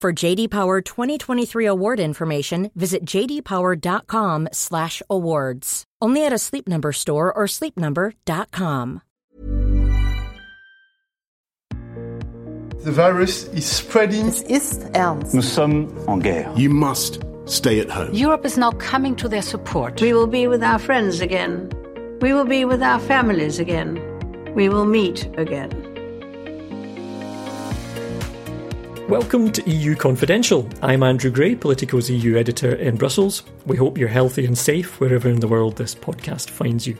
For JD Power 2023 award information, visit jdpower.com/awards. Only at a Sleep Number store or sleepnumber.com. The virus is spreading. Es ist ernst. Nous sommes en guerre. You must stay at home. Europe is now coming to their support. We will be with our friends again. We will be with our families again. We will meet again. Welcome to EU Confidential. I'm Andrew Gray, Politico's EU editor in Brussels. We hope you're healthy and safe wherever in the world this podcast finds you.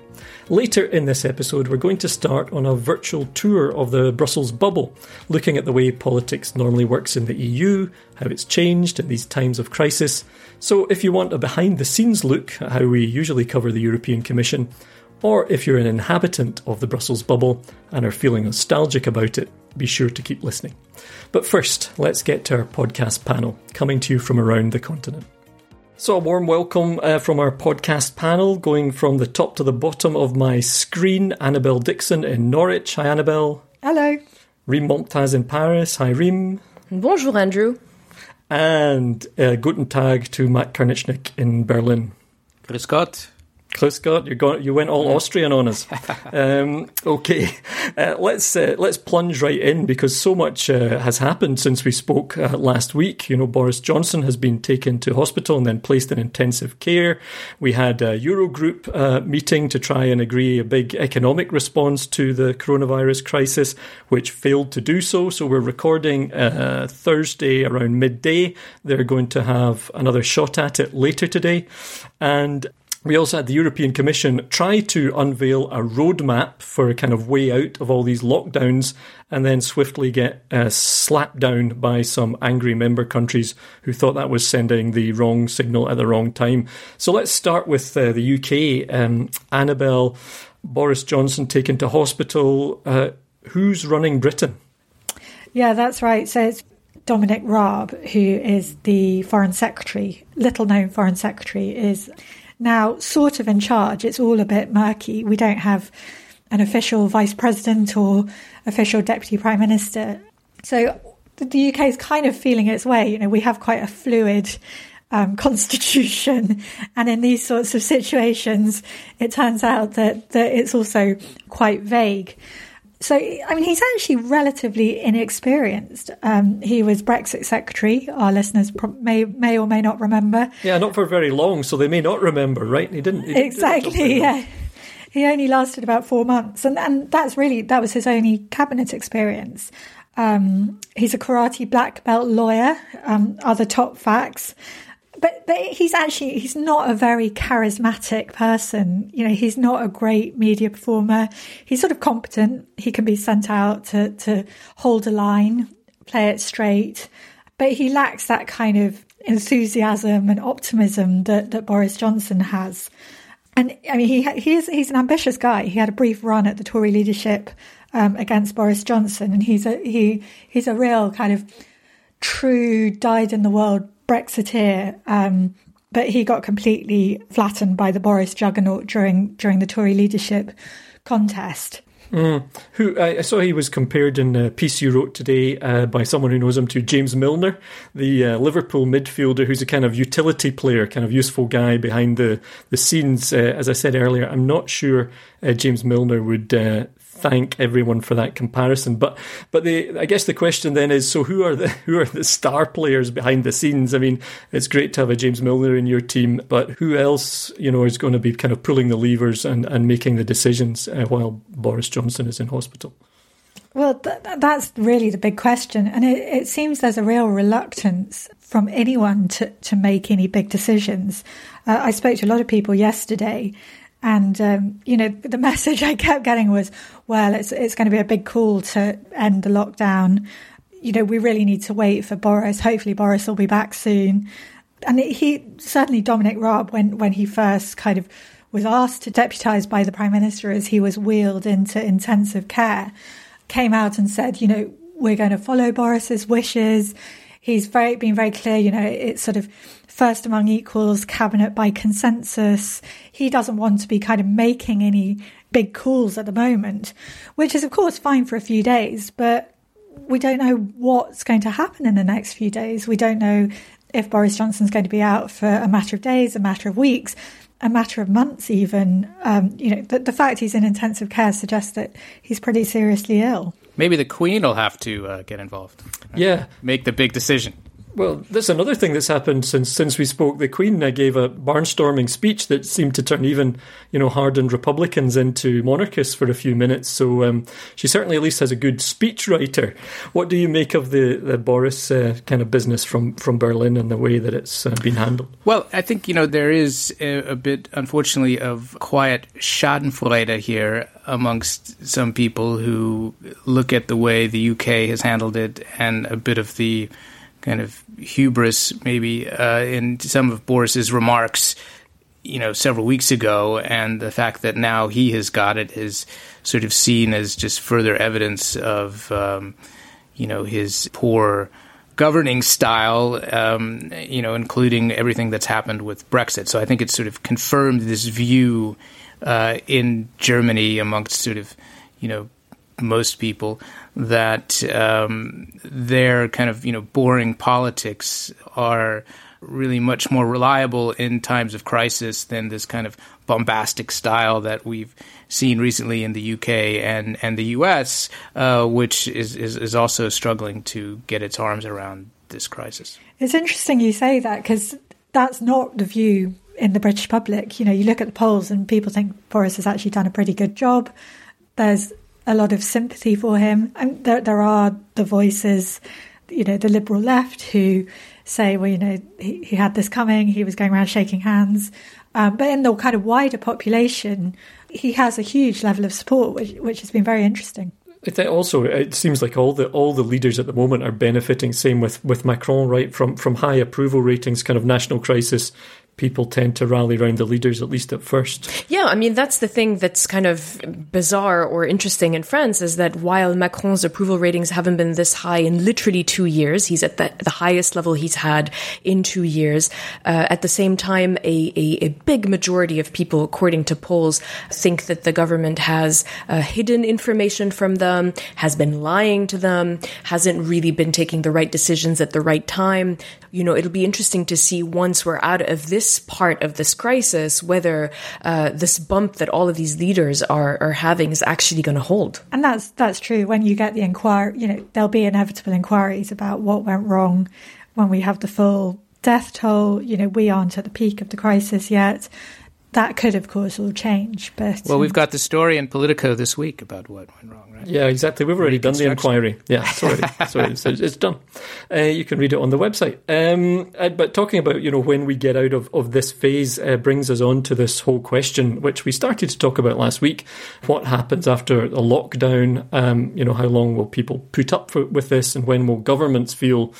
Later in this episode, we're going to start on a virtual tour of the Brussels bubble, looking at the way politics normally works in the EU, how it's changed in these times of crisis. So, if you want a behind the scenes look at how we usually cover the European Commission, or if you're an inhabitant of the Brussels bubble and are feeling nostalgic about it, be sure to keep listening. But first, let's get to our podcast panel, coming to you from around the continent. So, a warm welcome uh, from our podcast panel, going from the top to the bottom of my screen. Annabelle Dixon in Norwich. Hi, Annabelle. Hello. Rym Momtaz in Paris. Hi, Reem. Bonjour, Andrew. And uh, Guten Tag to Matt Karnitschnig in Berlin. Grüß Gott. Chris Scott, you got you went all Austrian on us. Um, okay, uh, let's uh, let's plunge right in because so much uh, has happened since we spoke uh, last week. You know, Boris Johnson has been taken to hospital and then placed in intensive care. We had a Eurogroup uh, meeting to try and agree a big economic response to the coronavirus crisis, which failed to do so. So we're recording uh, Thursday around midday. They're going to have another shot at it later today, and we also had the European Commission try to unveil a roadmap for a kind of way out of all these lockdowns and then swiftly get uh, slapped down by some angry member countries who thought that was sending the wrong signal at the wrong time. So let's start with uh, the UK. Um, Annabelle, Boris Johnson taken to hospital. Uh, who's running Britain? Yeah, that's right. So it's Dominic Raab, who is the Foreign Secretary, little known Foreign Secretary, is now sort of in charge. It's all a bit murky. We don't have an official vice president or official deputy prime minister. So the UK is kind of feeling its way. You know, we have quite a fluid um, constitution, and in these sorts of situations, it turns out that that it's also quite vague. So, I mean, he's actually relatively inexperienced. Um, he was Brexit secretary. Our listeners may may or may not remember. Yeah, not for very long, so they may not remember, right? He didn't he exactly. Didn't yeah, he only lasted about four months, and and that's really that was his only cabinet experience. Um, he's a karate black belt lawyer. Um, other top facts but, but he's actually he's not a very charismatic person. You know he's not a great media performer. He's sort of competent. He can be sent out to to hold a line play it straight. But he lacks that kind of enthusiasm and optimism that that Boris Johnson has. And I mean he he is he's an ambitious guy. He had a brief run at the Tory leadership um, against Boris Johnson. And he's a he he's a real kind of true dyed in the world Brexiteer, um, but he got completely flattened by the Boris juggernaut during during the Tory leadership contest. Mm. Who I saw he was compared in a piece you wrote today uh, by someone who knows him to James Milner, the uh, Liverpool midfielder, who's a kind of utility player, kind of useful guy behind the the scenes. Uh, as I said earlier, I'm not sure uh, James Milner would uh, thank everyone for that comparison. But but the I guess the question then is so who are the who are the star players behind the scenes? I mean, it's great to have a James Milner in your team, but who else you know is going to be kind of pulling the levers and, and making the decisions uh, while Boris Johnson is in hospital? Well, th- that's really the big question. And it, it, seems there's a real reluctance from anyone to, to make any big decisions. Uh, I spoke to a lot of people yesterday, and, um, you know, the message I kept getting was, well, it's, it's going to be a big call to end the lockdown. You know, we really need to wait for Boris. Hopefully, Boris will be back soon. And he, certainly Dominic Raab, when, when he first kind of was asked to deputise by the Prime Minister as he was wheeled into intensive care, came out and said, you know, we're going to follow Boris's wishes. He's very been very clear, you know, it's sort of first among equals, cabinet by consensus. He doesn't want to be kind of making any big calls at the moment, which is of course fine for a few days, but we don't know what's going to happen in the next few days. We don't know if Boris Johnson's going to be out for a matter of days, a matter of weeks a matter of months, even. Um, you know, the, the fact he's in intensive care suggests that he's pretty seriously ill. Maybe the Queen will have to uh, get involved. Yeah, make the big decision. Well, there's another thing that's happened since since we spoke. The Queen gave a barnstorming speech that seemed to turn even, you know, hardened Republicans into monarchists for a few minutes. So um, she certainly at least has a good speechwriter. What do you make of the, the Boris uh, kind of business from, from Berlin and the way that it's uh, been handled? Well, I think you know there is a, a bit, unfortunately, of quiet Schadenfreude here amongst some people who look at the way the UK has handled it and a bit of the kind of hubris maybe uh, in some of Boris's remarks, you know, several weeks ago, and the fact that now he has got it is sort of seen as just further evidence of, um, you know, his poor governing style, um, you know, including everything that's happened with Brexit. So I think it's sort of confirmed this view uh, in Germany amongst sort of, you know, most people that um, their kind of you know boring politics are really much more reliable in times of crisis than this kind of bombastic style that we've seen recently in the UK and and the US, uh, which is, is is also struggling to get its arms around this crisis. It's interesting you say that because that's not the view in the British public. You know, you look at the polls and people think Boris has actually done a pretty good job. There's a lot of sympathy for him. And there, there are the voices, you know, the liberal left who say, well, you know, he, he had this coming, he was going around shaking hands. Um, but in the kind of wider population, he has a huge level of support, which, which has been very interesting. I think also it seems like all the all the leaders at the moment are benefiting. Same with, with Macron, right? From from high approval ratings, kind of national crisis people tend to rally around the leaders, at least at first. Yeah, I mean, that's the thing that's kind of bizarre or interesting in France is that while Macron's approval ratings haven't been this high in literally two years, he's at the, the highest level he's had in two years. Uh, at the same time, a, a, a, big majority of people, according to polls, think that the government has uh, hidden information from them, has been lying to them, hasn't really been taking the right decisions at the right time. You know, it'll be interesting to see once we're out of this this part of this crisis, whether uh, this bump that all of these leaders are, are having is actually going to hold. And that's that's true. When you get the inquiry, you know, there'll be inevitable inquiries about what went wrong when we have the full death toll. You know, we aren't at the peak of the crisis yet that could, of course, all change. But well, we've got the story in Politico this week about what went wrong, right? Yeah, exactly. We've already done the inquiry. Yeah, sorry, sorry, so it's done. Uh, you can read it on the website. Um, uh, but talking about you know when we get out of of this phase uh, brings us on to this whole question, which we started to talk about last week. What happens after a lockdown? Um, you know, how long will people put up for, with this, and when will governments feel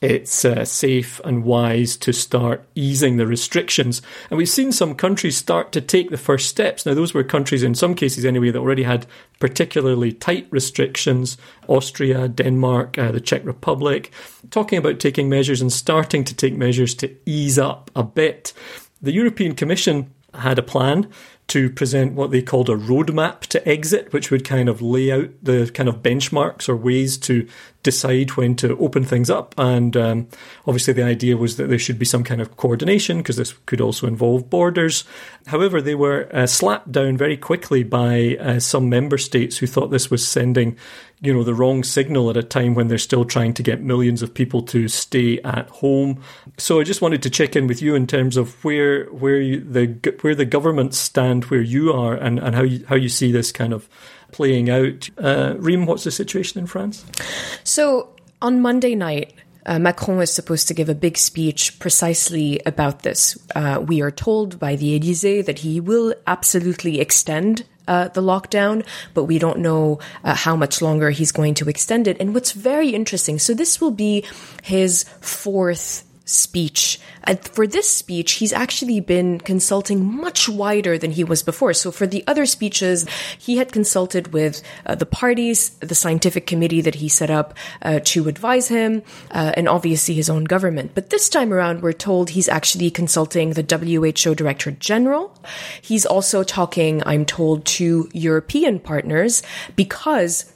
it's uh, safe and wise to start easing the restrictions. And we've seen some countries start to take the first steps. Now, those were countries, in some cases anyway, that already had particularly tight restrictions Austria, Denmark, uh, the Czech Republic, talking about taking measures and starting to take measures to ease up a bit. The European Commission had a plan to present what they called a roadmap to exit, which would kind of lay out the kind of benchmarks or ways to decide when to open things up. And um, obviously, the idea was that there should be some kind of coordination because this could also involve borders. However, they were uh, slapped down very quickly by uh, some member states who thought this was sending you know the wrong signal at a time when they're still trying to get millions of people to stay at home. So I just wanted to check in with you in terms of where where you, the where the governments stand, where you are, and, and how you how you see this kind of playing out. Uh, Rym, what's the situation in France? So on Monday night, uh, Macron was supposed to give a big speech precisely about this. Uh, we are told by the Elysee that he will absolutely extend uh, the lockdown, but we don't know uh, how much longer he's going to extend it. And what's very interesting, so this will be his fourth speech. And for this speech, he's actually been consulting much wider than he was before. So for the other speeches, he had consulted with uh, the parties, the scientific committee that he set up uh, to advise him, uh, and obviously his own government. But this time around, we're told he's actually consulting the WHO Director General. He's also talking, I'm told, to European partners because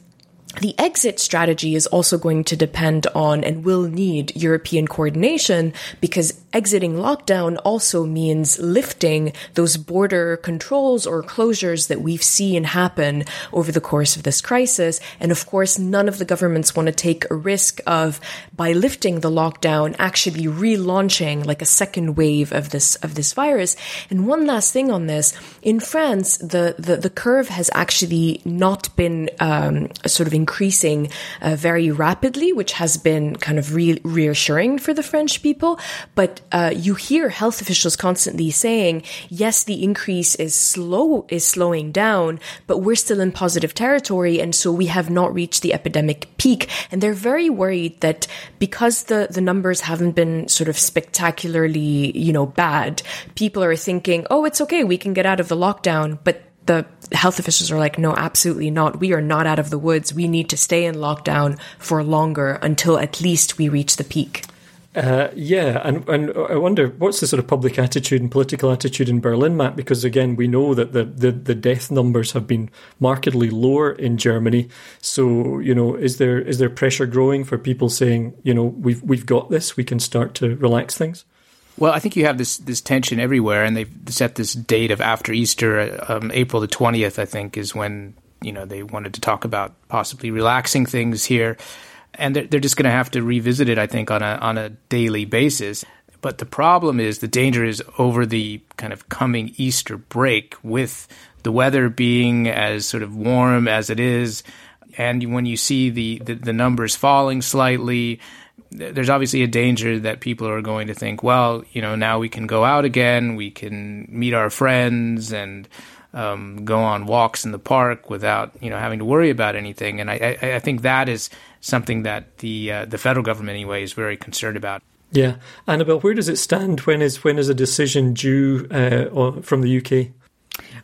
the exit strategy is also going to depend on and will need European coordination because exiting lockdown also means lifting those border controls or closures that we've seen happen over the course of this crisis. And of course, none of the governments want to take a risk of by lifting the lockdown actually relaunching like a second wave of this of this virus. And one last thing on this, in France, the the, the curve has actually not been um, sort of increasing uh, very rapidly, which has been kind of re- reassuring for the French people. But uh, you hear health officials constantly saying, yes, the increase is slow, is slowing down, but we're still in positive territory. And so we have not reached the epidemic peak. And they're very worried that because the, the numbers haven't been sort of spectacularly, you know, bad, people are thinking, oh, it's okay. We can get out of the lockdown. But the health officials are like, no, absolutely not. We are not out of the woods. We need to stay in lockdown for longer until at least we reach the peak. Uh, yeah, and and I wonder what's the sort of public attitude and political attitude in Berlin, Matt? Because again, we know that the, the, the death numbers have been markedly lower in Germany. So you know, is there is there pressure growing for people saying, you know, we've we've got this, we can start to relax things? Well, I think you have this this tension everywhere, and they've set this date of after Easter, um, April the twentieth. I think is when you know they wanted to talk about possibly relaxing things here, and they're, they're just going to have to revisit it. I think on a on a daily basis. But the problem is the danger is over the kind of coming Easter break with the weather being as sort of warm as it is, and when you see the, the, the numbers falling slightly there's obviously a danger that people are going to think, well, you know, now we can go out again, we can meet our friends and um, go on walks in the park without, you know, having to worry about anything. And I, I, I think that is something that the uh, the federal government, anyway, is very concerned about. Yeah, Annabelle, where does it stand? When is when is a decision due uh, from the UK?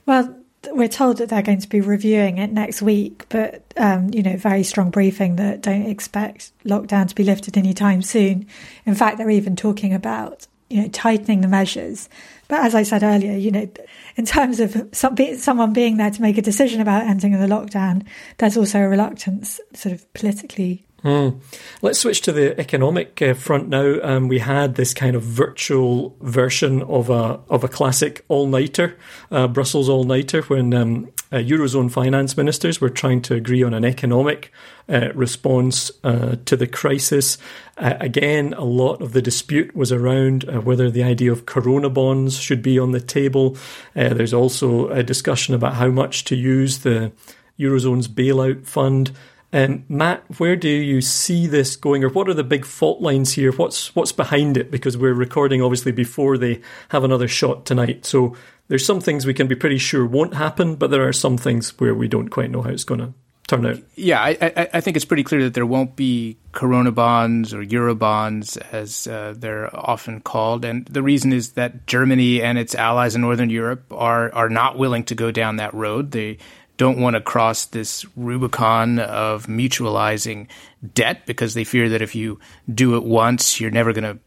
Well, we're told that they're going to be reviewing it next week, but um, you know, very strong briefing that don't expect lockdown to be lifted anytime soon. In fact, they're even talking about you know tightening the measures. But as I said earlier, you know, in terms of some, someone being there to make a decision about ending the lockdown, there's also a reluctance, sort of politically Mm. Let's switch to the economic uh, front now. Um, we had this kind of virtual version of a of a classic all nighter, uh, Brussels all nighter, when um, uh, eurozone finance ministers were trying to agree on an economic uh, response uh, to the crisis. Uh, again, a lot of the dispute was around whether the idea of corona bonds should be on the table. there's also a discussion about how much to use the eurozone's bailout fund. Um, Matt, where do you see this going, or what are the big fault lines here? What's what's behind it? Because we're recording obviously before they have another shot tonight, so there's some things we can be pretty sure won't happen, but there are some things where we don't quite know how it's going to turn out. Yeah, I, I, I, think it's pretty clear that there won't be Corona bonds or Euro bonds, as uh, they're often called, and the reason is that Germany and its allies in Northern Europe are are not willing to go down that road. They don't want to cross this Rubicon of mutualizing debt because they fear that if you do it once, you're never going to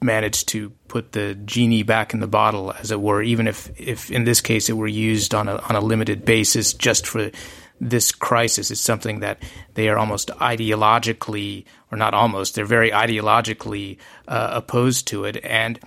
manage to put the genie back in the bottle, as it were, even if, if in this case it were used on a, on a limited basis just for this crisis. It's something that they are almost ideologically, or not almost, they're very ideologically uh, opposed to it. And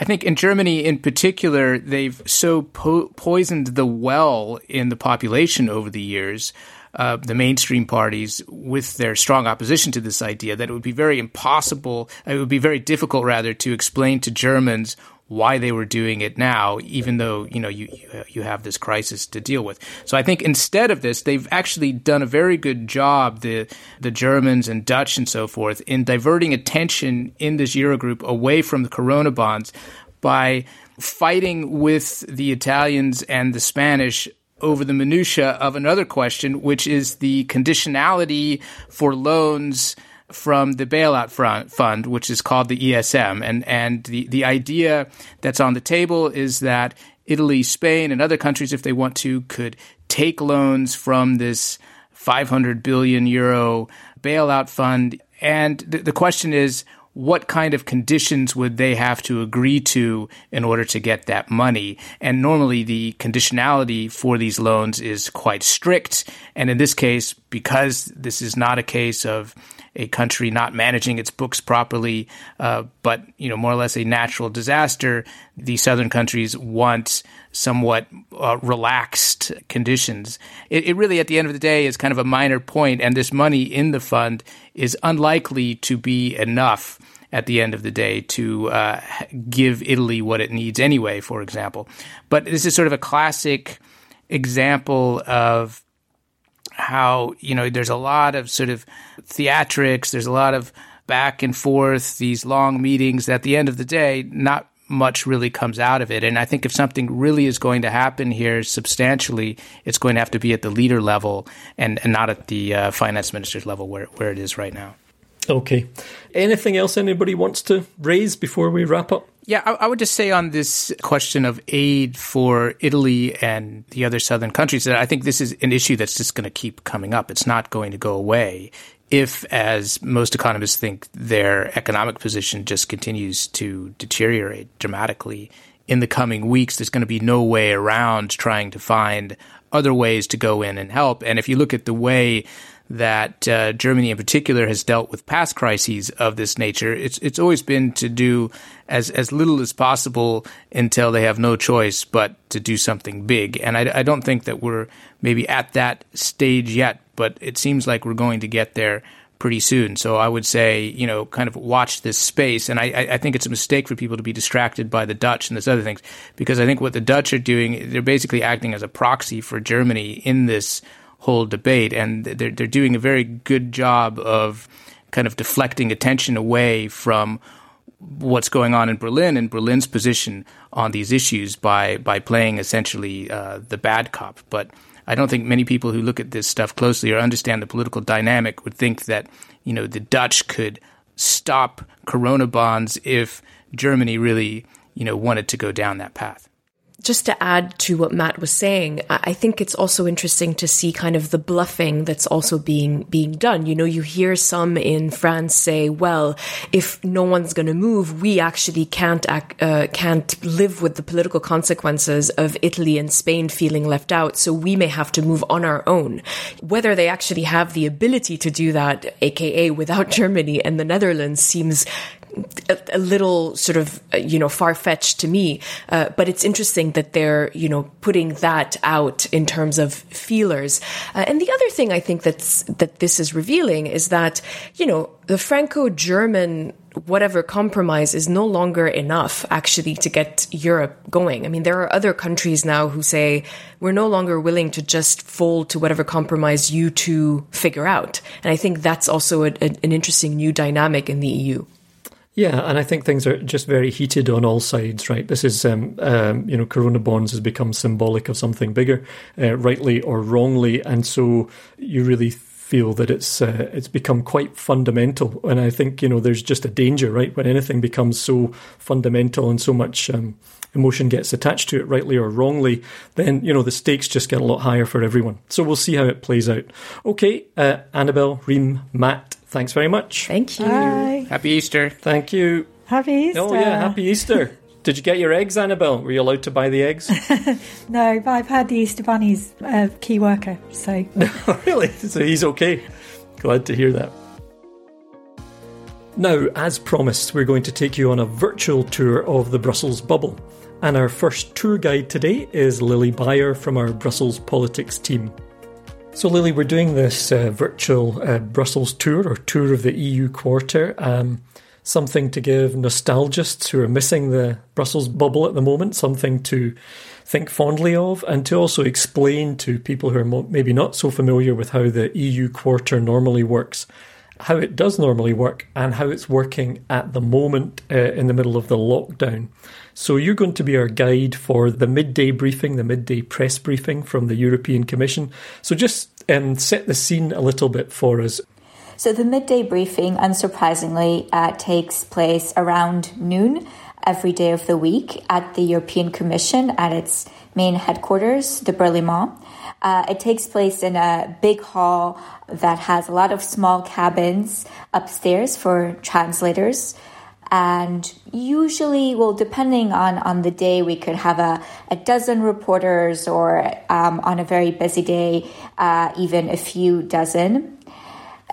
I think in Germany in particular, they've so po- poisoned the well in the population over the years. Uh, the mainstream parties with their strong opposition to this idea that it would be very impossible, it would be very difficult rather to explain to Germans why they were doing it now, even though you know you you have this crisis to deal with. So I think instead of this, they've actually done a very good job the the Germans and Dutch and so forth in diverting attention in this Eurogroup away from the Corona bonds by fighting with the Italians and the Spanish over the minutia of another question, which is the conditionality for loans from the bailout fund, which is called the ESM. And, and the, the idea that's on the table is that Italy, Spain, and other countries, if they want to, could take loans from this 500 billion euro bailout fund. And the, the question is, what kind of conditions would they have to agree to in order to get that money? And normally the conditionality for these loans is quite strict. And in this case, because this is not a case of a country not managing its books properly, uh, but you know more or less a natural disaster, the southern countries want somewhat uh, relaxed conditions. It, it, really, at the end of the day, is kind of a minor point, and this money in the fund is unlikely to be enough at the end of the day to uh, give Italy what it needs anyway, for example. But this is sort of a classic example of how, you know, there's a lot of sort of theatrics, there's a lot of back and forth, these long meetings. At the end of the day, not much really comes out of it. And I think if something really is going to happen here substantially, it's going to have to be at the leader level and, and not at the uh, finance minister's level where, where it is right now. Okay. Anything else anybody wants to raise before we wrap up? Yeah, I, I, would just say on this question of aid for Italy and the other southern countries that I think this is an issue that's just going to keep coming up. It's not going to go away if, as most economists think, their economic position just continues to deteriorate dramatically. In the coming weeks, there's going to be no way around trying to find other ways to go in and help. And if you look at the way that uh, Germany in particular has dealt with past crises of this nature. It's it's always been to do as as little as possible until they have no choice but to do something big. And I, I don't think that we're maybe at that stage yet, but it seems like we're going to get there pretty soon. So I would say, you know, kind of watch this space. And I, I think it's a mistake for people to be distracted by the Dutch and this other things, because I think what the Dutch are doing, they're basically acting as a proxy for Germany in this whole debate, and they're they're doing a very good job of kind of deflecting attention away from what's going on in Berlin and Berlin's position on these issues by by playing essentially uh, the bad cop. But I don't think many people who look at this stuff closely or understand the political dynamic would think that you know the Dutch could stop Corona bonds if Germany really you know wanted to go down that path just to add to what Matt was saying, I think it's also interesting to see kind of the bluffing that's also being being done. You know, you hear some in France say, "Well, if no one's going to move, we actually can't uh, can't live with the political consequences of Italy and Spain feeling left out, so we may have to move on our own." Whether they actually have the ability to do that, aka without Germany and the Netherlands, seems a, a, little sort of uh, you know far fetched to me, uh, but it's interesting that they're you know putting that out in terms of feelers. Uh, and the other thing I think that's that this is revealing is that you know the Franco-German whatever compromise is no longer enough actually to get Europe going. I mean, there are other countries now who say we're no longer willing to just fold to whatever compromise you two figure out. And I think that's also a, a, an interesting new dynamic in the EU. Yeah, and I think things are just very heated on all sides, right? This is, um, um, you know, Corona bonds has become symbolic of something bigger, uh, rightly or wrongly, and so you really feel that it's uh, it's become quite fundamental. And I think you know there's just a danger, right, when anything becomes so fundamental and so much um, emotion gets attached to it, rightly or wrongly, then you know the stakes just get a lot higher for everyone. So we'll see how it plays out. Okay, uh, Annabelle, Rym, Matt, Thanks very much. Thank you. Bye. Happy Easter. Thank you. Happy Easter. Oh, yeah, happy Easter. Did you get your eggs, Annabelle? Were you allowed to buy the eggs? no, but I've heard the Easter Bunny's a uh, key worker, so. really? So he's okay. Glad to hear that. Now, as promised, we're going to take you on a virtual tour of the Brussels bubble. And our first tour guide today is Lili Bayer from our Brussels politics team. So, Lili, we're doing this uh, virtual uh, Brussels tour or tour of the EU quarter. Um, something to give nostalgists who are missing the Brussels bubble at the moment something to think fondly of, and to also explain to people who are maybe not so familiar with how the EU quarter normally works, how it does normally work, and how it's working at the moment uh, in the middle of the lockdown. So, you're going to be our guide for the midday briefing, the midday press briefing from the European Commission. So, just um, set the scene a little bit for us. So the midday briefing, unsurprisingly, uh, takes place around noon every day of the week at the European Commission at its main headquarters, the Berlaymont. Uh, it takes place in a big hall that has a lot of small cabins upstairs for translators. And usually, well, depending on, on the day, we could have a, a dozen reporters, or um, on a very busy day, uh, even a few dozen.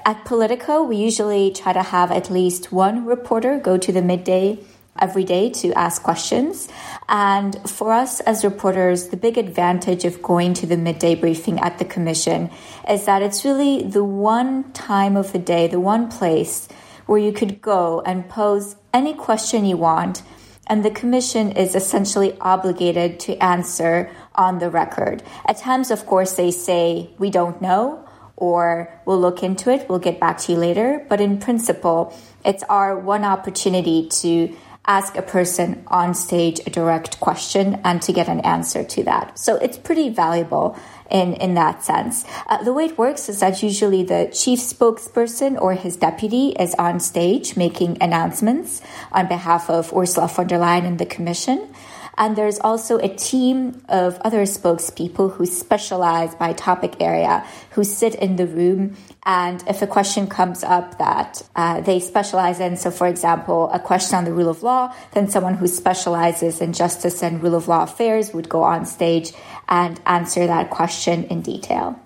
At Politico, we usually try to have at least one reporter go to the midday every day to ask questions. And for us as reporters, the big advantage of going to the midday briefing at the Commission is that it's really the one time of the day, the one place where you could go and pose any question you want. And the Commission is essentially obligated to answer on the record. At times, of course, they say, we don't know or we'll look into it, we'll get back to you later. But in principle, it's our one opportunity to ask a person on stage a direct question and to get an answer to that. So it's pretty valuable in, in that sense. Uh, the way it works is that usually the chief spokesperson or his deputy is on stage making announcements on behalf of Ursula von der Leyen and the Commission. And there's also a team of other spokespeople who specialize by topic area, who sit in the room. And if a question comes up that uh, they specialize in, so for example, a question on the rule of law, then someone who specializes in justice and rule of law affairs would go on stage and answer that question in detail.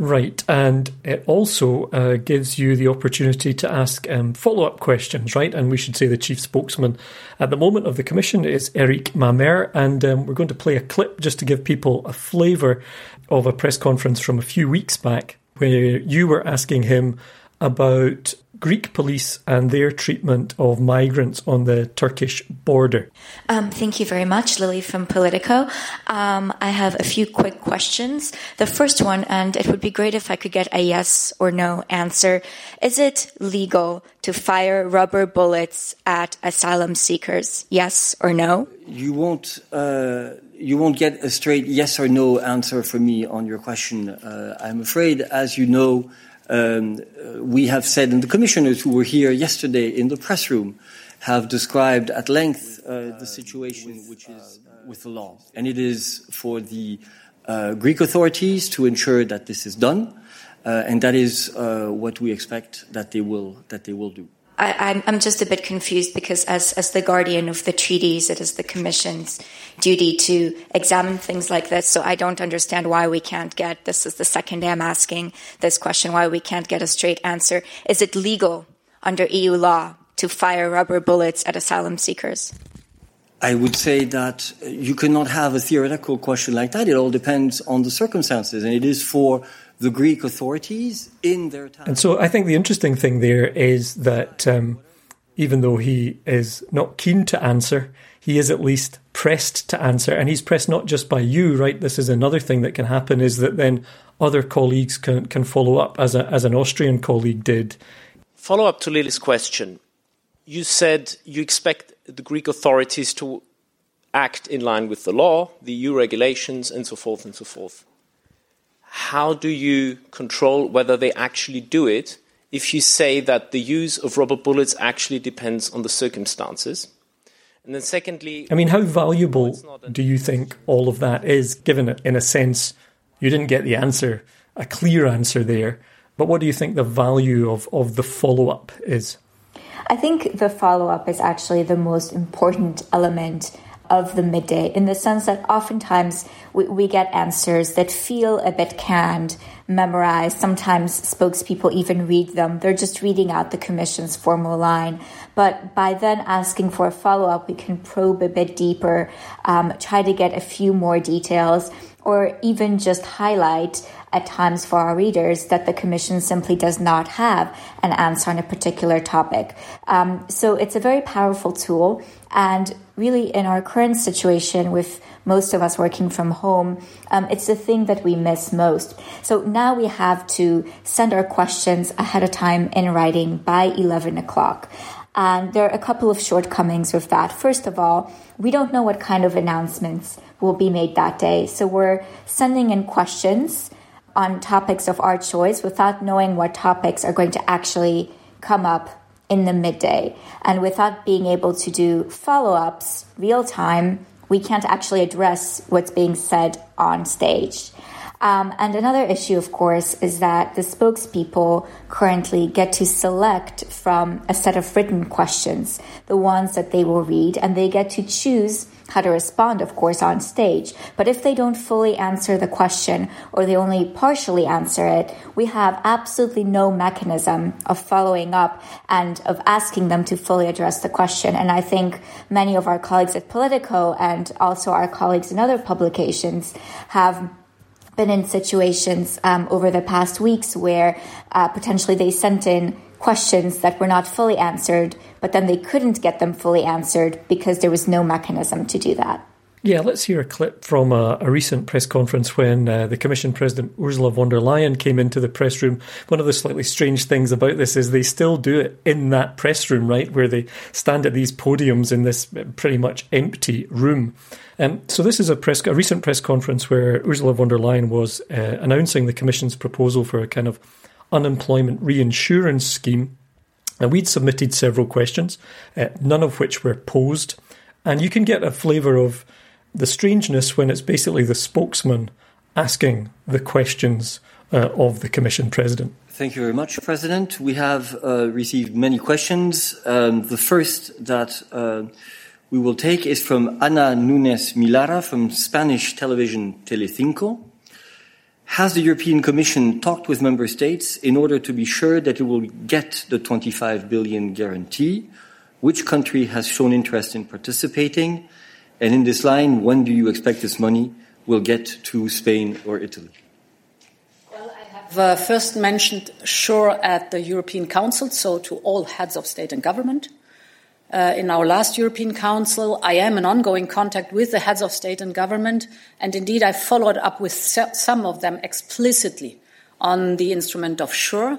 Right, and it also uh, gives you the opportunity to ask um, follow up questions, right? And we should say the chief spokesman at the moment of the Commission is Eric Mamer, and um, we're going to play a clip just to give people a flavour of a press conference from a few weeks back where you were asking him about Greek police and their treatment of migrants on the Turkish border. Um, thank you very much, Lili from Politico. Um, I have a few quick questions. The first one, and it would be great if I could get a yes or no answer. Is it legal to fire rubber bullets at asylum seekers? Yes or no? You won't. Uh, you won't get a straight yes or no answer from me on your question. Uh, I'm afraid, as you know, we have said, and the commissioners who were here yesterday in the press room have described at length uh, the situation which is uh, with the law. And it is for the uh, Greek authorities to ensure that this is done, uh, and that is uh, what we expect that they will, that they will do. I, am just a bit confused because, as, as the guardian of the treaties, it is the Commission's duty to examine things like this. So I don't understand why we can't get this is the second day I'm asking this question why we can't get a straight answer. Is it legal under EU law to fire rubber bullets at asylum seekers? I would say that uh, you cannot have a theoretical question like that. It all depends on the circumstances, and it is for the Greek authorities in their time. And so I think the interesting thing there is that um, even though he is not keen to answer, he is at least pressed to answer. And he's pressed not just by you, right? This is another thing that can happen is that then other colleagues can, can follow up, as, a, as an Austrian colleague did. Follow up to Lili's question. You said you expect the Greek authorities to act in line with the law, the EU regulations, and so forth and so forth how do you control whether they actually do it if you say that the use of rubber bullets actually depends on the circumstances? And then, secondly, I mean, how valuable do you think all of that is, given it in a sense you didn't get the answer, a clear answer there, but what do you think the value of, of the follow up is? I think the follow up is actually the most important element of the midday in the sense that oftentimes we, we, get answers that feel a bit canned, memorized. Sometimes spokespeople even read them. They're just reading out the commission's formal line. But by then asking for a follow up, we can probe a bit deeper, um, try to get a few more details, or even just highlight at times for our readers that the Commission simply does not have an answer on a particular topic. Um, so it's a very powerful tool. And really, in our current situation with most of us working from home, um, it's the thing that we miss most. So now we have to send our questions ahead of time in writing by 11 o'clock. And there are a couple of shortcomings with that. First of all, we don't know what kind of announcements will be made that day. So we're sending in questions on topics of our choice without knowing what topics are going to actually come up in the midday. And without being able to do follow ups real time, we can't actually address what's being said on stage. Um, and another issue, of course, is that the spokespeople currently get to select from a set of written questions, the ones that they will read, and they get to choose how to respond, of course, on stage. But if they don't fully answer the question or they only partially answer it, we have absolutely no mechanism of following up and of asking them to fully address the question. And I think many of our colleagues at Politico and also our colleagues in other publications have been in situations um, over the past weeks where uh, potentially they sent in questions that were not fully answered, but then they couldn't get them fully answered because there was no mechanism to do that. Yeah, let's hear a clip from a, a recent press conference when uh, the Commission President Ursula von der Leyen came into the press room. One of the slightly strange things about this is they still do it in that press room, right, where they stand at these podiums in this pretty much empty room. Um, so this is a press, a recent press conference where Ursula von der Leyen was uh, announcing the Commission's proposal for a kind of unemployment reinsurance scheme. Now, we'd submitted several questions, uh, none of which were posed. And you can get a flavour of the strangeness when it's basically the spokesman asking the questions uh, of the Commission President. Thank you very much, President. We have uh, received many questions. Um, the first that uh, we will take is from Ana Nunes Milara from Spanish television Telecinco. Has the European Commission talked with member states in order to be sure that it will get the 25 billion guarantee? Which country has shown interest in participating? And in this line, when do you expect this money will get to Spain or Italy? Well, I have uh, first mentioned SURE at the European Council, so to all heads of state and government. Uh, in our last European Council, I am in ongoing contact with the heads of state and government, and indeed I followed up with some of them explicitly on the instrument of SURE.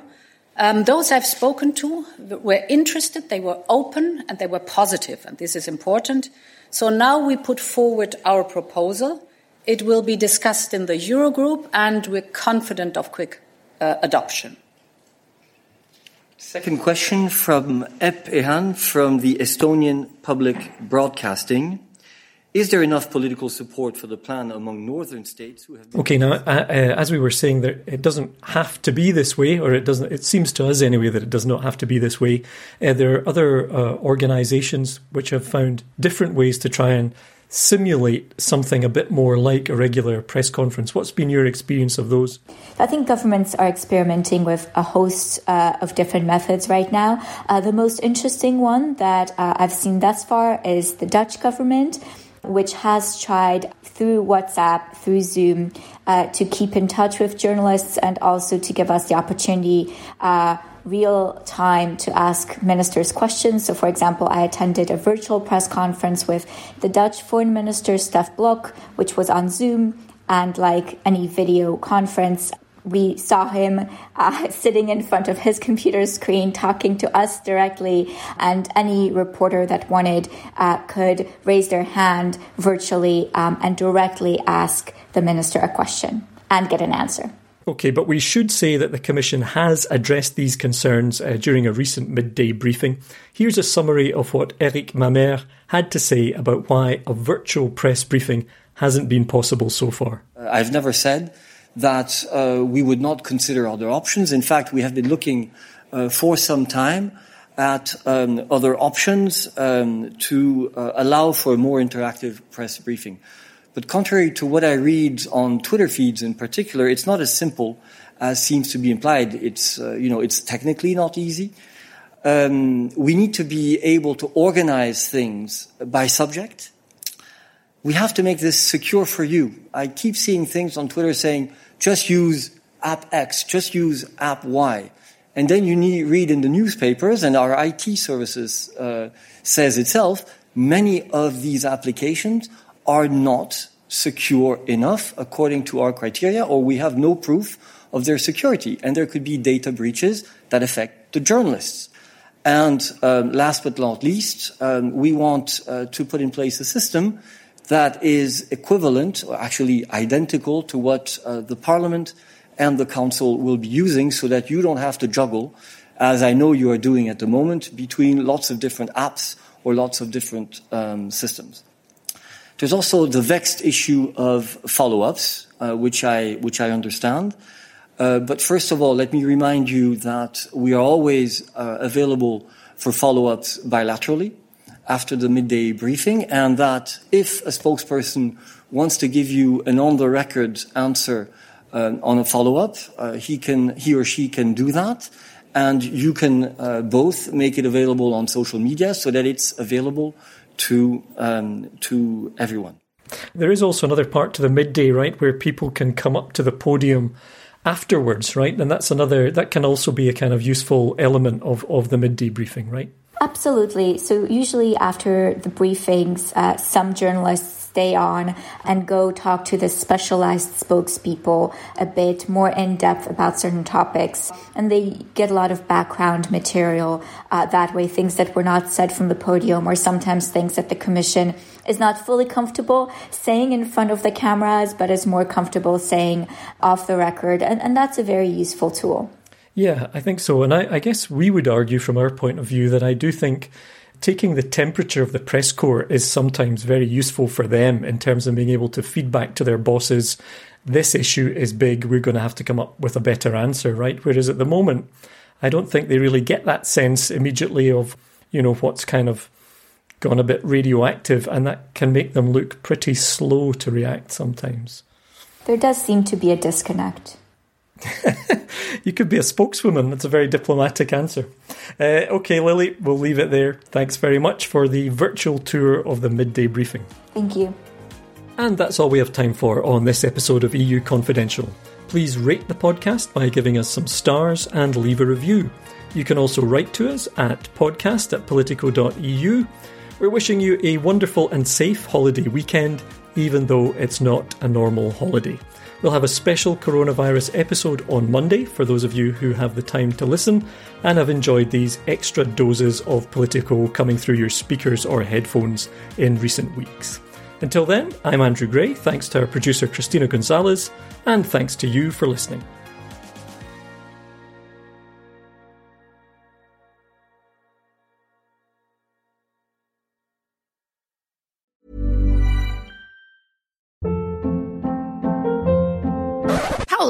Um, those I've spoken to were interested, they were open, and they were positive, and this is important. So now we put forward our proposal. It will be discussed in the Eurogroup, and we're confident of quick uh, adoption. Second question from Ep Ehan from the Estonian Public Broadcasting. Is there enough political support for the plan among northern states who have? Been- okay, now uh, uh, as we were saying, that it doesn't have to be this way, or it doesn't. It seems to us anyway that it does not have to be this way. Uh, there are other uh, organisations which have found different ways to try and simulate something a bit more like a regular press conference. What's been your experience of those? I think governments are experimenting with a host uh, of different methods right now. Uh, the most interesting one that uh, I've seen thus far is the Dutch government. Which has tried through WhatsApp, through Zoom, uh, to keep in touch with journalists and also to give us the opportunity uh, real time to ask ministers questions. So, for example, I attended a virtual press conference with the Dutch Foreign Minister Stef Blok, which was on Zoom. And like any video conference, we saw him uh, sitting in front of his computer screen talking to us directly, and any reporter that wanted uh, could raise their hand virtually um, and directly ask the minister a question and get an answer. Okay, but we should say that the Commission has addressed these concerns uh, during a recent midday briefing. Here's a summary of what Eric Mamer had to say about why a virtual press briefing hasn't been possible so far. Uh, I've never said that uh, we would not consider other options. In fact, we have been looking uh, for some time at um, other options um, to uh, allow for a more interactive press briefing. But contrary to what I read on Twitter feeds in particular, it's not as simple as seems to be implied. It's, uh, you know, it's technically not easy. Um, we need to be able to organize things by subject. We have to make this secure for you. I keep seeing things on Twitter saying, just use app X, just use app Y. And then you need, read in the newspapers, and our IT services uh, says itself, many of these applications are not secure enough according to our criteria, or we have no proof of their security. And there could be data breaches that affect the journalists. And um, last but not least, um, we want uh, to put in place a system that is equivalent, or actually identical, to what uh, the Parliament and the Council will be using so that you don't have to juggle, as I know you are doing at the moment, between lots of different apps or lots of different um, systems. There's also the vexed issue of follow-ups, uh, which I which I understand. Uh, but first of all, let me remind you that we are always uh, available for follow-ups bilaterally after the midday briefing, and that if a spokesperson wants to give you an on-the-record answer uh, on a follow-up, uh, he can he or she can do that, and you can uh, both make it available on social media so that it's available to um, to everyone. There is also another part to the midday, right, where people can come up to the podium afterwards, right? And that's another that can also be a kind of useful element of of the midday briefing, right? Absolutely. So usually after the briefings, uh, some journalists stay on and go talk to the specialized spokespeople a bit more in depth about certain topics. And they get a lot of background material uh, that way, things that were not said from the podium, or sometimes things that the commission is not fully comfortable saying in front of the cameras, but is more comfortable saying off the record. And, and that's a very useful tool. Yeah, I think so. And I, I guess we would argue from our point of view that I do think taking the temperature of the press corps is sometimes very useful for them in terms of being able to feed back to their bosses this issue is big, we're going to have to come up with a better answer, right? Whereas at the moment, I don't think they really get that sense immediately of, you know, what's kind of gone a bit radioactive, and that can make them look pretty slow to react sometimes. There does seem to be a disconnect. you could be a spokeswoman. That's a very diplomatic answer. Uh, okay, Lili, we'll leave it there. Thanks very much for the virtual tour of the midday briefing. Thank you. And that's all we have time for on this episode of EU Confidential. Please rate the podcast by giving us some stars and leave a review. You can also write to us at podcast at politico.eu. We're wishing you a wonderful and safe holiday weekend, even though it's not a normal holiday. We'll have a special coronavirus episode on Monday for those of you who have the time to listen and have enjoyed these extra doses of Politico coming through your speakers or headphones in recent weeks. Until then, I'm Andrew Gray, thanks to our producer Christina Gonzalez, and thanks to you for listening.